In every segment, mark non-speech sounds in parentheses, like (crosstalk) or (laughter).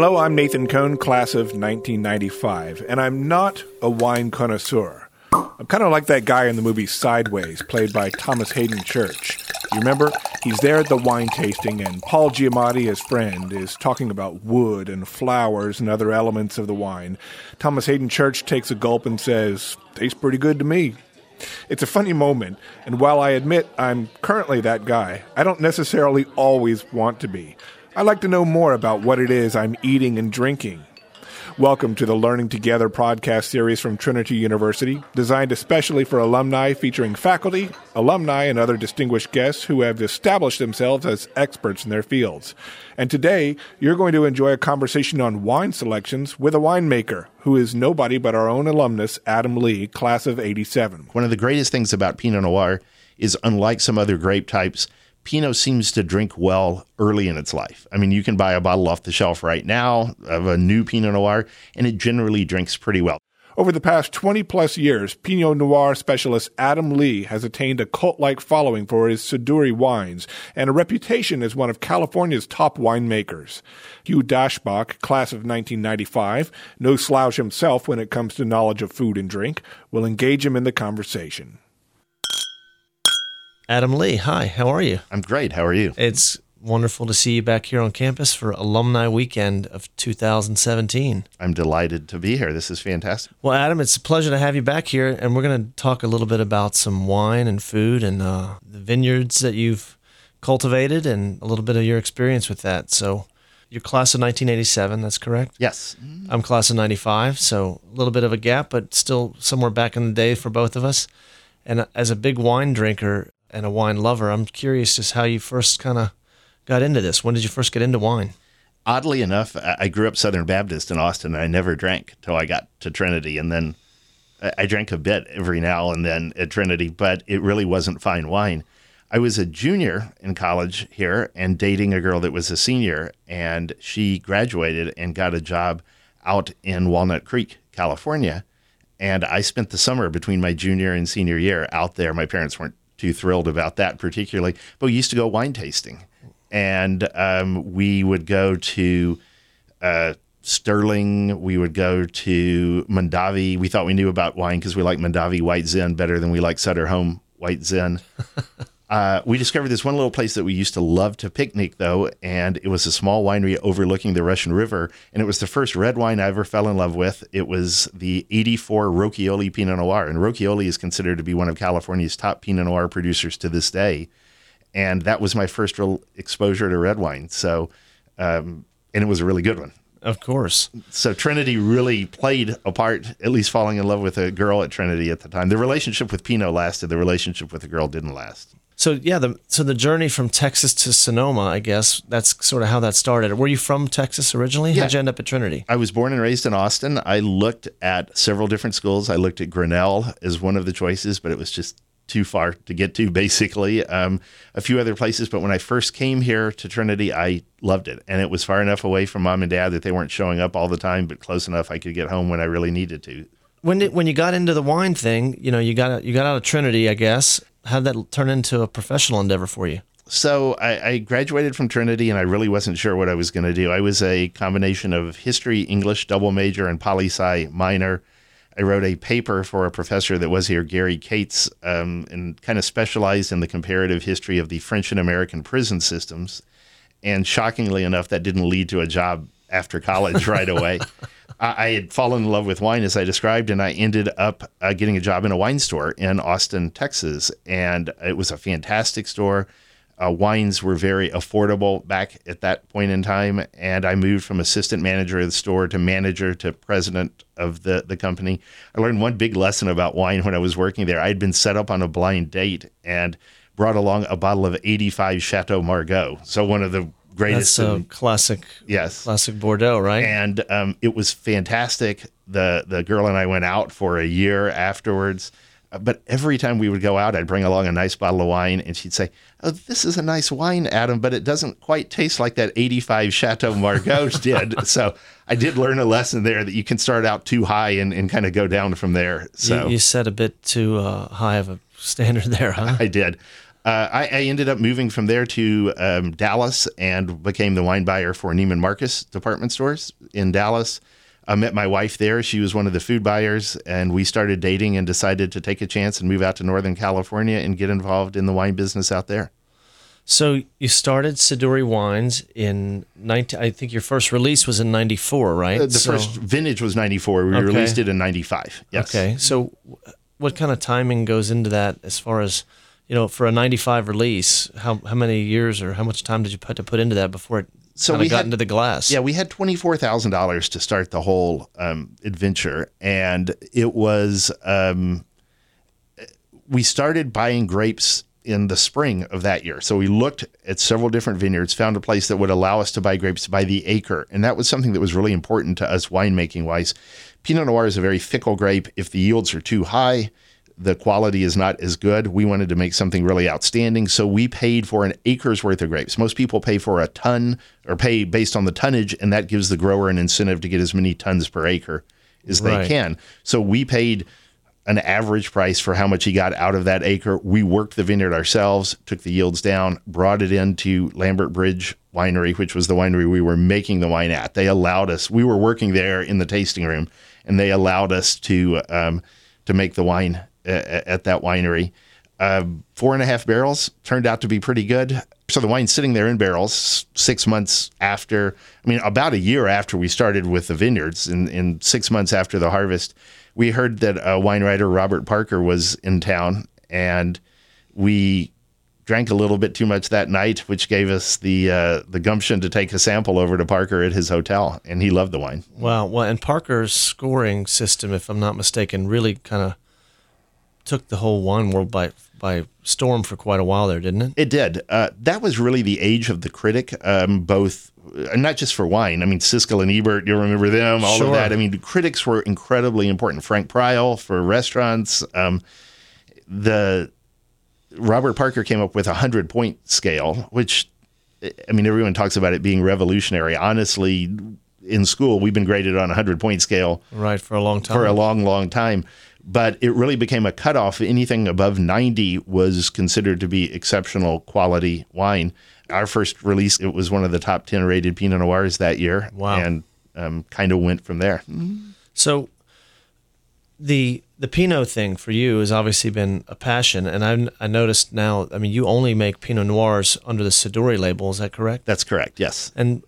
Hello, I'm Nathan Cohn, class of 1995, and I'm not a wine connoisseur. I'm kind of like that guy in the movie Sideways, played by Thomas Hayden Church. You remember? He's there at the wine tasting, and Paul Giamatti, his friend, is talking about wood and flowers and other elements of the wine. Thomas Hayden Church takes a gulp and says, Tastes pretty good to me. It's a funny moment, and while I admit I'm currently that guy, I don't necessarily always want to be. I like to know more about what it is I'm eating and drinking. Welcome to the Learning Together podcast series from Trinity University, designed especially for alumni featuring faculty, alumni, and other distinguished guests who have established themselves as experts in their fields. And today, you're going to enjoy a conversation on wine selections with a winemaker who is nobody but our own alumnus, Adam Lee, class of 87. One of the greatest things about Pinot Noir is unlike some other grape types, Pinot seems to drink well early in its life. I mean, you can buy a bottle off the shelf right now of a new Pinot Noir, and it generally drinks pretty well. Over the past 20 plus years, Pinot Noir specialist Adam Lee has attained a cult like following for his Siduri wines and a reputation as one of California's top winemakers. Hugh Daschbach, class of 1995, no slouch himself when it comes to knowledge of food and drink, will engage him in the conversation. Adam Lee, hi, how are you? I'm great. How are you? It's wonderful to see you back here on campus for Alumni Weekend of 2017. I'm delighted to be here. This is fantastic. Well, Adam, it's a pleasure to have you back here, and we're going to talk a little bit about some wine and food and uh, the vineyards that you've cultivated and a little bit of your experience with that. So, you're class of 1987, that's correct? Yes. I'm class of 95, so a little bit of a gap, but still somewhere back in the day for both of us. And as a big wine drinker, and a wine lover. I'm curious just how you first kind of got into this. When did you first get into wine? Oddly enough, I grew up Southern Baptist in Austin, and I never drank till I got to Trinity, and then I drank a bit every now and then at Trinity, but it really wasn't fine wine. I was a junior in college here and dating a girl that was a senior, and she graduated and got a job out in Walnut Creek, California. And I spent the summer between my junior and senior year out there. My parents weren't too thrilled about that particularly. But we used to go wine tasting, and um, we would go to uh, Sterling. We would go to Mondavi. We thought we knew about wine because we like Mondavi White Zin better than we like Sutter Home White Zin. (laughs) Uh, we discovered this one little place that we used to love to picnic, though, and it was a small winery overlooking the Russian River. And it was the first red wine I ever fell in love with. It was the 84 Rochioli Pinot Noir. And Rochioli is considered to be one of California's top Pinot Noir producers to this day. And that was my first real exposure to red wine. So, um, and it was a really good one. Of course. So Trinity really played a part, at least falling in love with a girl at Trinity at the time. The relationship with Pinot lasted, the relationship with the girl didn't last. So yeah, the so the journey from Texas to Sonoma, I guess that's sort of how that started. Were you from Texas originally? Yeah. How'd you end up at Trinity? I was born and raised in Austin. I looked at several different schools. I looked at Grinnell as one of the choices, but it was just too far to get to, (laughs) basically. Um, a few other places, but when I first came here to Trinity, I loved it, and it was far enough away from mom and dad that they weren't showing up all the time, but close enough I could get home when I really needed to. When did, when you got into the wine thing, you know, you got you got out of Trinity, I guess. How did that turn into a professional endeavor for you? So I, I, graduated from Trinity, and I really wasn't sure what I was going to do. I was a combination of history, English double major, and poli sci minor. I wrote a paper for a professor that was here, Gary Kates, um, and kind of specialized in the comparative history of the French and American prison systems. And shockingly enough, that didn't lead to a job after college (laughs) right away. I had fallen in love with wine, as I described, and I ended up uh, getting a job in a wine store in Austin, Texas. And it was a fantastic store. Uh, wines were very affordable back at that point in time. And I moved from assistant manager of the store to manager to president of the, the company. I learned one big lesson about wine when I was working there. I had been set up on a blind date and brought along a bottle of 85 Chateau Margaux. So one of the greatest. That's a and- classic, yes. classic Bordeaux, right? and um, it was fantastic. the The girl and I went out for a year afterwards. Uh, But every time we would go out, I'd bring along a nice bottle of wine, and she'd say, "Oh, this is a nice wine, Adam, but it doesn't quite taste like that '85 Chateau Margaux (laughs) did." So I did learn a lesson there that you can start out too high and, and kind of go down from there. So you, you set a bit too uh, high of a standard there, huh? (laughs) I did. Uh, I, I ended up moving from there to um, Dallas and became the wine buyer for Neiman Marcus department stores in Dallas. I met my wife there. She was one of the food buyers, and we started dating and decided to take a chance and move out to Northern California and get involved in the wine business out there. So you started Siduri Wines in 19 I think your first release was in 94, right? Uh, the So- first vintage was 94. We Okay. released it in 95. Yes. Okay. So what kind of timing goes into that as far as you know, for a 95 release, how how many years or how much time did you put to put into that before it So kind we of got had- into the glass? Yeah, we had twenty four thousand dollars to start the whole um, adventure, and it was um, we started buying grapes in the spring of that year. So we looked at several different vineyards, found a place that would allow us to buy grapes by the acre, and that was something that was really important to us winemaking wise. Pinot Noir is a very fickle grape. If the yields are too high, the quality is not as good. We wanted to make something really outstanding, so we paid for an acre's worth of grapes. Most people pay for a ton or pay based on the tonnage, and that gives the grower an incentive to get as many tons per acre as they can. So we paid an average price for how much he got out of that acre. We worked the vineyard ourselves, took the yields down, brought it into Lambert Bridge Winery, which was the winery we were making the wine at. They allowed us. We were working there in the tasting room, and they allowed us to um, to make the wine uh, at that winery. Uh, four and a half barrels turned out to be pretty good. So the wine's sitting there in barrels six months after, I mean, about a year after we started with the vineyards, in, in six months after the harvest, we heard that a wine writer, Robert Parker, was in town, and we drank a little bit too much that night, which gave us the uh, the gumption to take a sample over to Parker at his hotel, and he loved the wine. Wow. Well, and Parker's scoring system, if I'm not mistaken, really kind of took the whole wine world by by storm for quite a while there, didn't it? It did. Uh, that was really the age of the critic, um, both uh, not just for wine. I mean, Siskel and Ebert, you remember them, all Sure. of that. I mean, critics were incredibly important. Frank Prial for restaurants. Um, the Robert Parker came up with a hundred point scale, which I mean, everyone talks about it being revolutionary. Honestly, in school, we've been graded on a hundred point scale Right for a long time. for a long, long time. But it really became a cutoff. Anything above 90 was considered to be exceptional quality wine. Our first release, it was one of the top 10 rated Pinot Noirs that year. Wow. And um, kind of went from there. So the the Pinot thing for you has obviously been a passion, and I I noticed now. I mean, you only make Pinot Noirs under the Siduri label. Is that correct? That's correct. Yes. And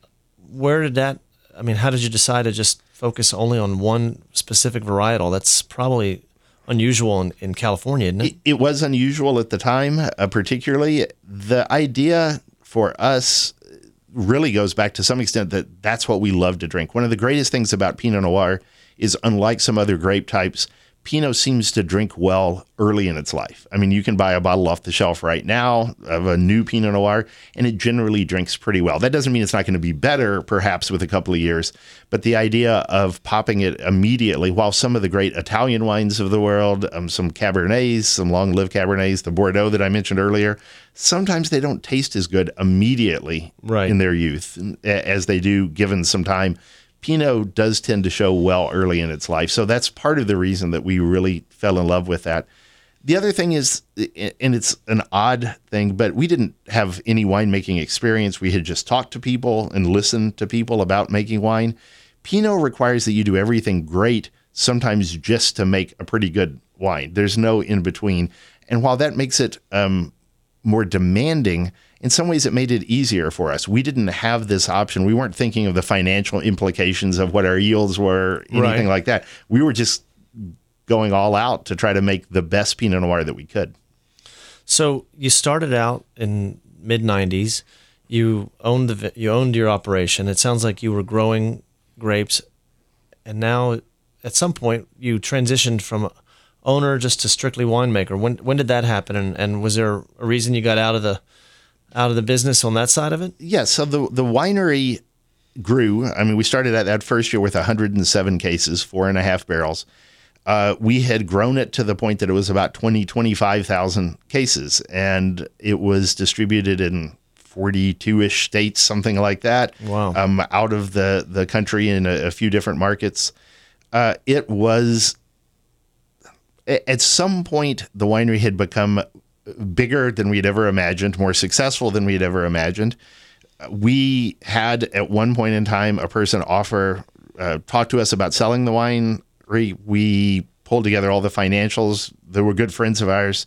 where did that? I mean, how did you decide to just focus only on one specific varietal? That's probably unusual in, in California, isn't it? It, it was unusual at the time, uh, particularly. The idea for us really goes back to some extent that that's what we love to drink. One of the greatest things about Pinot Noir is, unlike some other grape types, Pinot seems to drink well early in its life. I mean, you can buy a bottle off the shelf right now of a new Pinot Noir, and it generally drinks pretty well. That doesn't mean it's not going to be better, perhaps, with a couple of years, but the idea of popping it immediately, while some of the great Italian wines of the world, um, some Cabernets, some long lived Cabernets, the Bordeaux that I mentioned earlier, sometimes they don't taste as good immediately Right. in their youth as they do given some time. Pinot does tend to show well early in its life. So that's part of the reason that we really fell in love with that. The other thing is, and it's an odd thing, but we didn't have any winemaking experience. We had just talked to people and listened to people about making wine. Pinot requires that you do everything great, sometimes just to make a pretty good wine. There's no in between. And while that makes it um, more demanding, in some ways it made it easier for us. We didn't have this option. We weren't thinking of the financial implications of what our yields were, anything Right. like that. We were just going all out to try to make the best Pinot Noir that we could. So you started out in mid '90s. You owned the you owned your operation. It sounds like you were growing grapes, and now at some point you transitioned from owner just to strictly winemaker. When when did that happen? And, and was there a reason you got out of the out of the business on that side of it? Yeah, so the the winery grew. I mean, we started at that first year with 107 cases, four and a half barrels. Uh, we had grown it to the point that it was about 20, 25,000 cases, and it was distributed in 42 ish states, something like that. Wow. Um, out of the, the country in a, a few different markets. Uh, it was, at some point, the winery had become bigger than we'd ever imagined, more successful than we'd ever imagined. We had at one point in time a person offer, uh, talk to us about selling the winery. We pulled together all the financials. They were good friends of ours.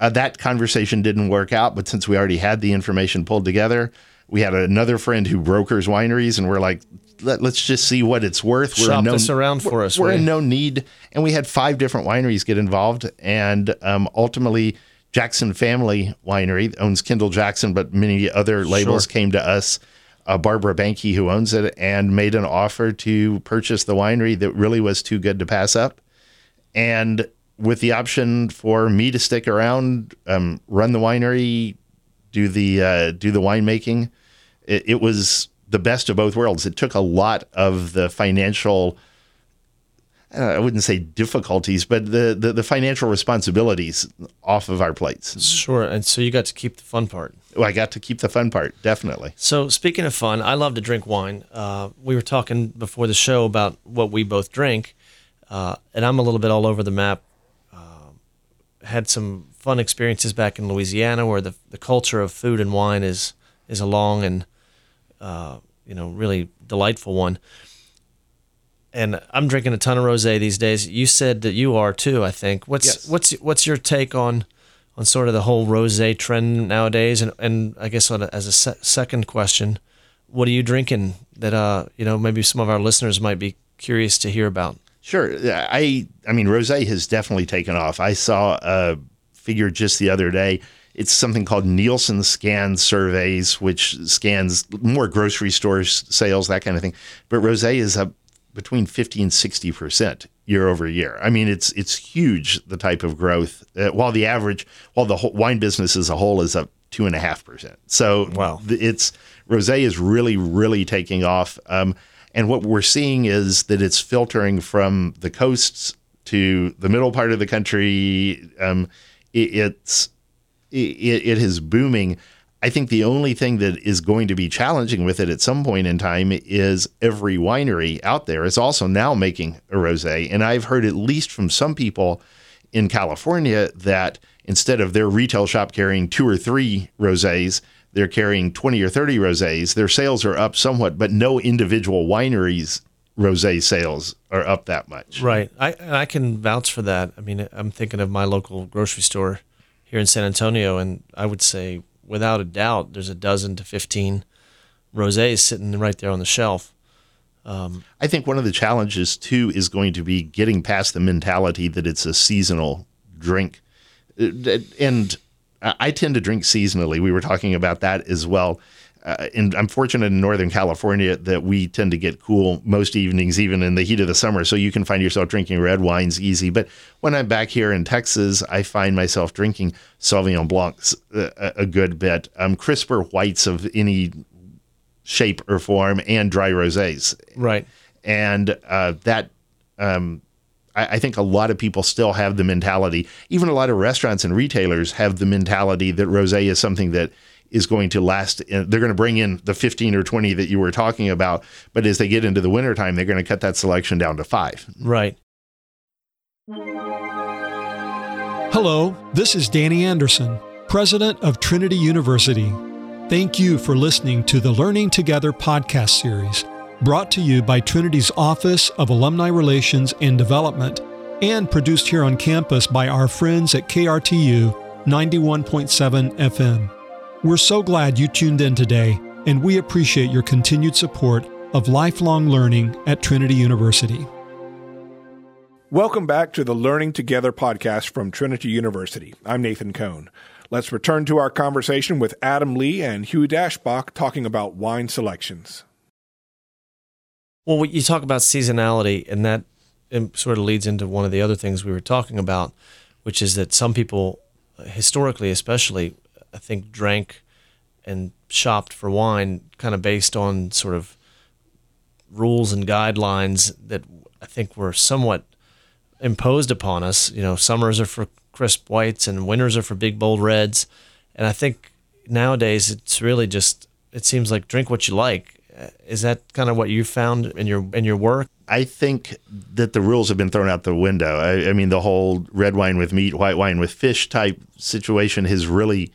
Uh, that conversation didn't work out, but since we already had the information pulled together, we had another friend who brokers wineries, and we're like, Let, us just see what it's worth. We're Shop no, this around for us. We're in no need, and we had five different wineries get involved, and um, ultimately, Jackson Family Winery owns Kendall Jackson, but many other labels sure. came to us. Uh, Barbara Banke, who owns it, and made an offer to purchase the winery that really was too good to pass up. And with the option for me to stick around, um, run the winery, do the uh, do the winemaking. It, it, was the best of both worlds. It took a lot of the financial. Uh, I wouldn't say difficulties, but the, the, the financial responsibilities off of our plates. Sure, and so you got to keep the fun part. Well, I got to keep the fun part, definitely. So speaking of fun, I love to drink wine. Uh, we were talking before the show about what we both drink, uh, and I'm a little bit all over the map had some fun experiences back in Louisiana where the, the culture of food and wine is is a long and uh, you know really delightful one. And I'm drinking a ton of rosé these days. You said that you are too. I think. What's yes. what's what's your take on on sort of the whole rosé trend nowadays? And and I guess a, as a se- second question, what are you drinking that uh you know maybe some of our listeners might be curious to hear about? Sure. I I mean, rosé has definitely taken off. I saw a figure just the other day. It's something called Nielsen Scan Surveys, which scans more grocery stores sales, that kind of thing. But rosé is up between 50 and 60 percent year over year. I mean, it's it's huge the type of growth. Uh, while the average, while the wine business as a whole is up two and a half percent. So wow, it's rosé is really really taking off. Um, and what we're seeing is that it's filtering from the coasts to the middle part of the country. Um, it, it's it, it is booming. I think the only thing that is going to be challenging with it at some point in time is every winery out there is also now making a rosé, and I've heard at least from some people in California that instead of their retail shop carrying two or three rosés, they're carrying 20 or 30 rosés. Their sales are up somewhat, but no individual wineries rosé sales are up that much. Right. I I can vouch for that. I mean, I'm thinking of my local grocery store here in San Antonio and I would say without a doubt there's a dozen to 15 rosés sitting right there on the shelf. Um, I think one of the challenges too is going to be getting past the mentality that it's a seasonal drink. Uh, and I tend to drink seasonally. We were talking about that as well. Uh, and I'm fortunate in Northern California that we tend to get cool most evenings, even in the heat of the summer. So you can find yourself drinking red wines easy. But when I'm back here in Texas, I find myself drinking Sauvignon Blancs a, a good bit, um, crisper whites of any shape or form, and dry rosés. Right. And uh, that um, I, I think a lot of people still have the mentality, even a lot of restaurants and retailers have the mentality that rosé is something that is going to last. They're going to bring in the 15 or 20 that you were talking about, but as they get into the wintertime, they're going to cut that selection down to five. Right. Hello, this is Danny Anderson, president of Trinity University. Thank you for listening to the Learning Together podcast series brought to you by Trinity's Office of Alumni Relations and Development, and produced here on campus by our friends at KRTU 91.7 FM. We're so glad you tuned in today, and we appreciate your continued support of lifelong learning at Trinity University. Welcome back to the Learning Together podcast from Trinity University. I'm Nathan Cohn. Let's return to our conversation with Adam Lee and Hugh Dashbach talking about wine selections. Well, you talk about seasonality, and that um, sort of leads into one of the other things we were talking about, which is that some people, historically especially, I think drank and shopped for wine kind of based on sort of rules and guidelines that I think were somewhat imposed upon us. You know, summers are for crisp whites and winters are for big bold reds. And I think nowadays it's really just it seems like drink what you like Is that kind of what you found in your in your work? I think that the rules have been thrown out the window. I, I, mean, the whole red wine with meat, white wine with fish type situation has really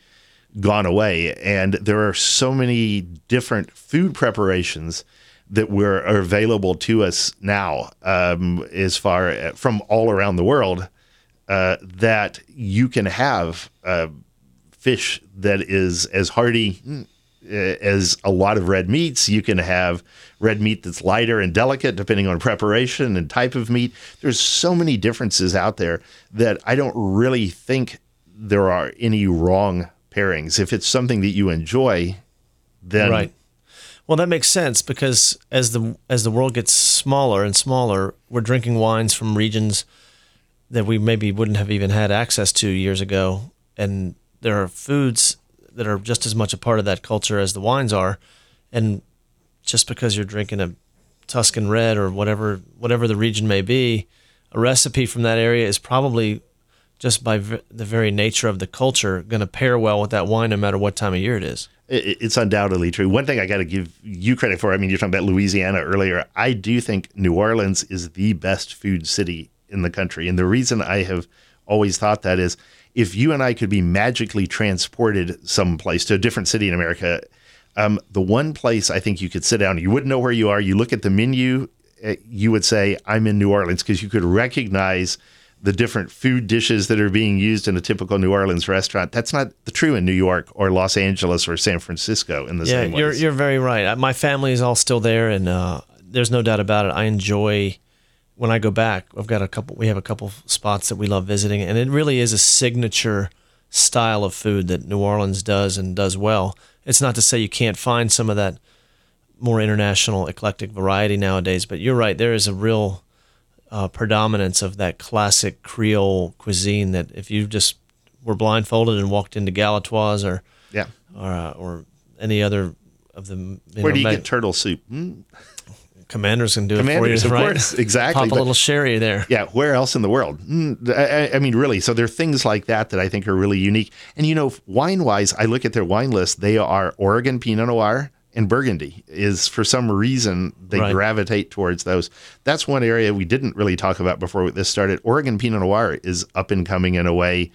gone away. And there are so many different food preparations that were are available to us now, um, as far from all around the world, uh, that you can have uh, fish that is as hearty uh, as a lot of red meats. You can have red meat that's lighter and delicate depending on preparation and type of meat. There's so many differences out there that I don't really think there are any wrong pairings. If it's something that you enjoy, then right. Well, that makes sense because as the as the world gets smaller and smaller, we're drinking wines from regions that we maybe wouldn't have even had access to years ago, and there are foods that are just as much a part of that culture as the wines are, and just because you're drinking a Tuscan red or whatever whatever the region may be, a recipe from that area is probably just by v- the very nature of the culture going to pair well with that wine no matter what time of year it is. It's undoubtedly true. One thing I got to give you credit for, I mean, you're talking about Louisiana earlier. I do think New Orleans is the best food city in the country. And the reason I have always thought that is if you and I could be magically transported someplace to a different city in America, um, the one place I think you could sit down, you wouldn't know where you are. You look at the menu, uh, you would say, I'm in New Orleans because you could recognize the different food dishes that are being used in a typical New Orleans restaurant. That's not the true in New York or Los Angeles or San Francisco in the yeah, same way. You're, you're very right. My family is all still there, and uh, there's no doubt about it. I enjoy when I go back, I've got a couple. We have a couple spots that we love visiting, and it really is a signature style of food that New Orleans does and does well. It's not to say you can't find some of that more international eclectic variety nowadays, but you're right. There is a real uh, predominance of that classic Creole cuisine that if you just were blindfolded and walked into Galatoire's or yeah or uh, or any other of the where know, do you get turtle soup? Mm. Commanders can do Commanders, it for you, of right? course, exactly. Pop a little sherry there. Yeah, where else in the world? Mm, I, I, mean, really. So there are things like that that I think are really unique. And you know, wine wise, I look at their wine list. They are Oregon Pinot Noir and Burgundy. Is for some reason they right. gravitate towards those. That's one area we didn't really talk about before this started. Oregon Pinot Noir is up and coming in a way.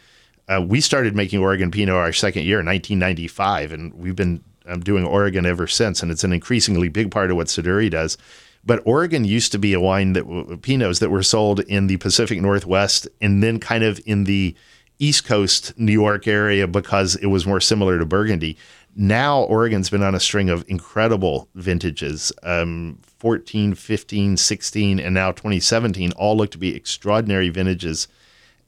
Uh, we started making Oregon Pinot our second year in 1995, and we've been um, doing Oregon ever since. And it's an increasingly big part of what Siduri does. But Oregon used to be a wine that Pinots that were sold in the Pacific Northwest and then kind of in the East Coast New York area because it was more similar to Burgundy. Now Oregon's been on a string of incredible vintages. Um, 14, 15, 16, and now 2017 all look to be extraordinary vintages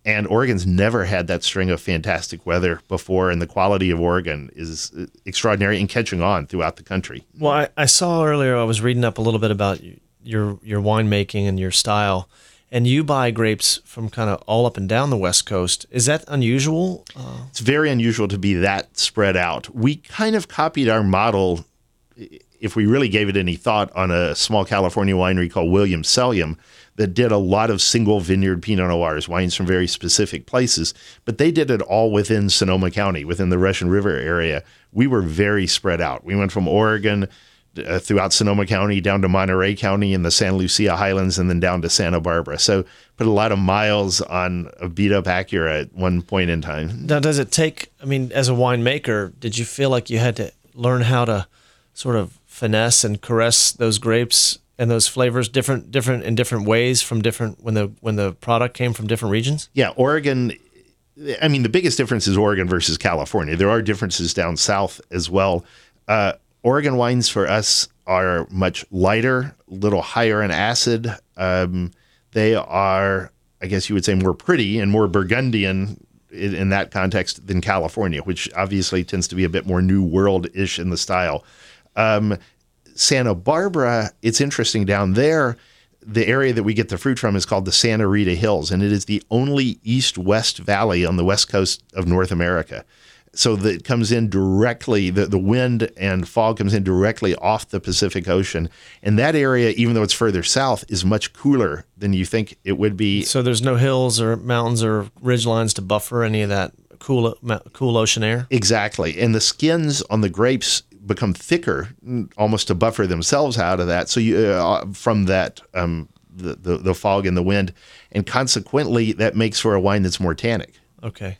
and Oregon's never had that string of fantastic weather before, and the quality of Oregon is extraordinary and catching on throughout the country. Well, I, I saw earlier, I was reading up a little bit about your your winemaking and your style, and you buy grapes from kind of all up and down the West Coast. Is that unusual? Uh, it's very unusual to be that spread out. We kind of copied our model, if we really gave it any thought, on a small California winery called Williams Selyem that did a lot of single vineyard Pinot Noirs, wines from very specific places, but they did it all within Sonoma County, within the Russian River area. We were very spread out. We went from Oregon uh, throughout Sonoma County down to Monterey County in the Santa Lucia Highlands and then down to Santa Barbara. So put a lot of miles on a beat up Acura at one point in time. Now, does it take, I mean, as a winemaker, did you feel like you had to learn how to sort of finesse and caress those grapes and those flavors different different in different ways from different when the when the product came from different regions? Yeah, Oregon I mean the biggest difference is Oregon versus California. There are differences down south as well. Uh, Oregon wines for us are much lighter, a little higher in acid. Um, they are, I guess you would say, more pretty and more Burgundian in, in, that context than California, which obviously tends to be a bit more New World ish in the style. Um, Santa Barbara, it's interesting down there. The area that we get the fruit from is called the Santa Rita Hills, and it is the only east west valley on the west coast of North America. So that it comes in directly, the, the wind and fog comes in directly off the Pacific Ocean. And that area, even though it's further south, is much cooler than you think it would be. So there's no hills or mountains or ridge lines to buffer any of that cool cool ocean air. Exactly. And the skins on the grapes become thicker, almost to buffer themselves out of that. So you uh, from that um, the, the the fog and the wind, and consequently that makes for a wine that's more tannic. Okay.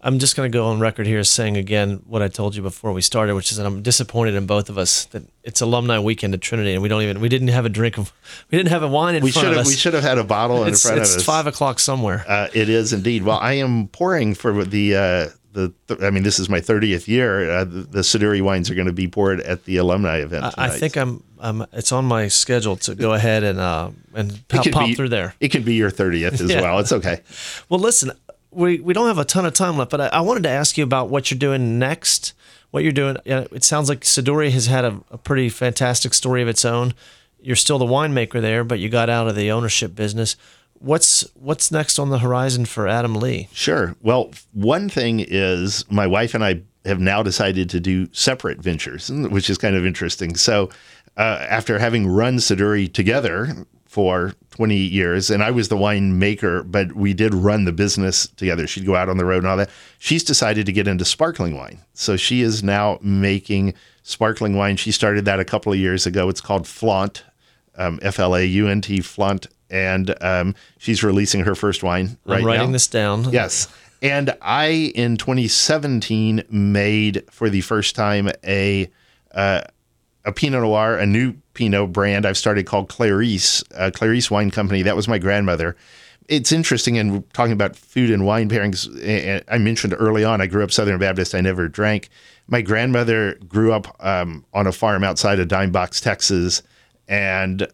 I'm just going to go on record here saying again what I told you before we started, which is that I'm disappointed in both of us that it's alumni weekend at Trinity and we don't even we didn't have a drink of we didn't have a wine in We front of us. we should have had a bottle in it's front it's of us. It's five o'clock somewhere. Uh, it is indeed. Well, I am pouring for the uh, the. Th- I mean, this is my thirtieth year. Uh, the, the Siduri wines are going to be poured at the alumni event. I, I think I'm, I'm it's on my schedule to go ahead and uh and pop, pop be- through there. It could be your thirtieth as (laughs) Yeah. well. It's okay. Well, listen, we we don't have a ton of time left, but I, I wanted to ask you about what you're doing next. What you're doing? It sounds like Siduri has had a, a pretty fantastic story of its own. You're still the winemaker there, but you got out of the ownership business. What's what's next on the horizon for Adam Lee? Sure. Well, one thing is my wife and I have now decided to do separate ventures, which is kind of interesting. So, uh, after having run Siduri together for 20 years, and I was the winemaker, but we did run the business together. She'd go out on the road and all that. She's decided to get into sparkling wine. So, she is now making sparkling wine. She started that a couple of years ago. It's called Flaunt, um, F L A U N T, Flaunt. And um, she's releasing her first wine right I'm writing now. this down. Yes. And I, in 2017, made for the first time a uh, a Pinot Noir, a new Pinot brand I've started called Clarice, uh, Clarice Wine Company. That was my grandmother. It's interesting, and talking about food and wine pairings. I mentioned early on, I grew up Southern Baptist. I never drank. My grandmother grew up um, on a farm outside of Dime Box, Texas, and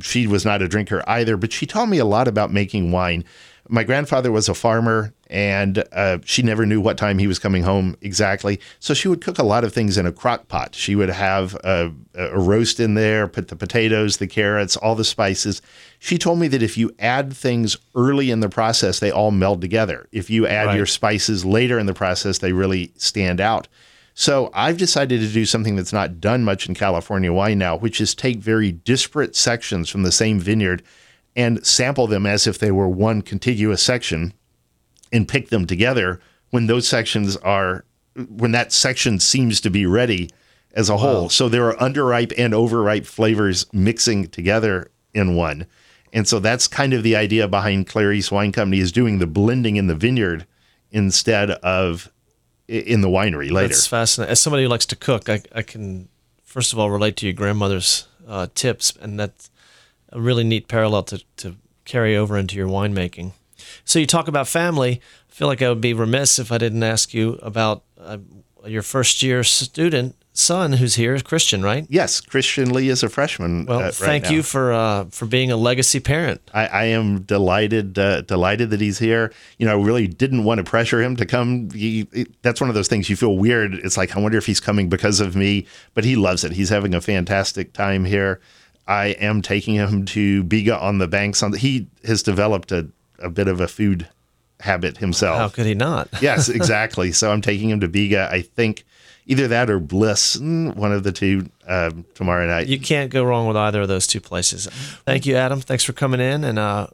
she was not a drinker either, but she taught me a lot about making wine. My grandfather was a farmer, and uh, she never knew what time he was coming home exactly. So she would cook a lot of things in a crock pot. She would have a, a roast in there, put the potatoes, the carrots, all the spices. She told me that if you add things early in the process, they all meld together. If you add Right. your spices later in the process, they really stand out. So I've decided to do something that's not done much in California wine now, which is take very disparate sections from the same vineyard and sample them as if they were one contiguous section and pick them together when those sections are when that section seems to be ready as a whole. So there are underripe and overripe flavors mixing together in one. And so that's kind of the idea behind Clarice Wine Company is doing the blending in the vineyard instead of in the winery later. That's fascinating. As somebody who likes to cook, I, I can first of all relate to your grandmother's uh, tips, and that's a really neat parallel to, to carry over into your winemaking. So you talk about family. I feel like I would be remiss if I didn't ask you about uh, your first year student son who's here, Christian, right? Yes, Christian Lee is a freshman. Well, uh, right thank now. you for uh, for being a legacy parent. I, I am delighted, uh, delighted that he's here. You know, I really didn't want to pressure him to come. He, it- that's one of those things you feel weird. It's like I wonder if he's coming because of me, but he loves it. He's having a fantastic time here. I am taking him to Biga on the banks. On the, he has developed a, a bit of a food habit himself. How could he not? (laughs) yes, exactly. So I'm taking him to Biga. I think either that or Bliss, mm, one of the two, um, tomorrow night. You can't go wrong with either of those two places. Thank you, Adam. Thanks for coming in, and uh,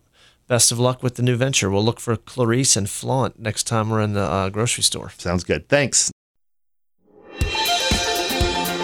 best of luck with the new venture. We'll look for Clarice and Flaunt next time we're in the uh, grocery store. Sounds good. Thanks.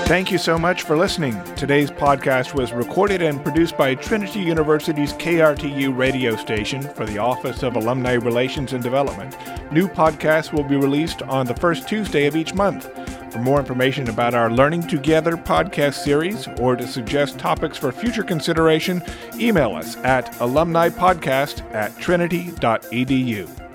Thank you so much for listening. Today's podcast was recorded and produced by Trinity University's KRTU radio station for the Office of Alumni Relations and Development. New podcasts will be released on the first Tuesday of each month. For more information about our Learning Together podcast series or to suggest topics for future consideration, email us at alumnipodcast at trinity.edu.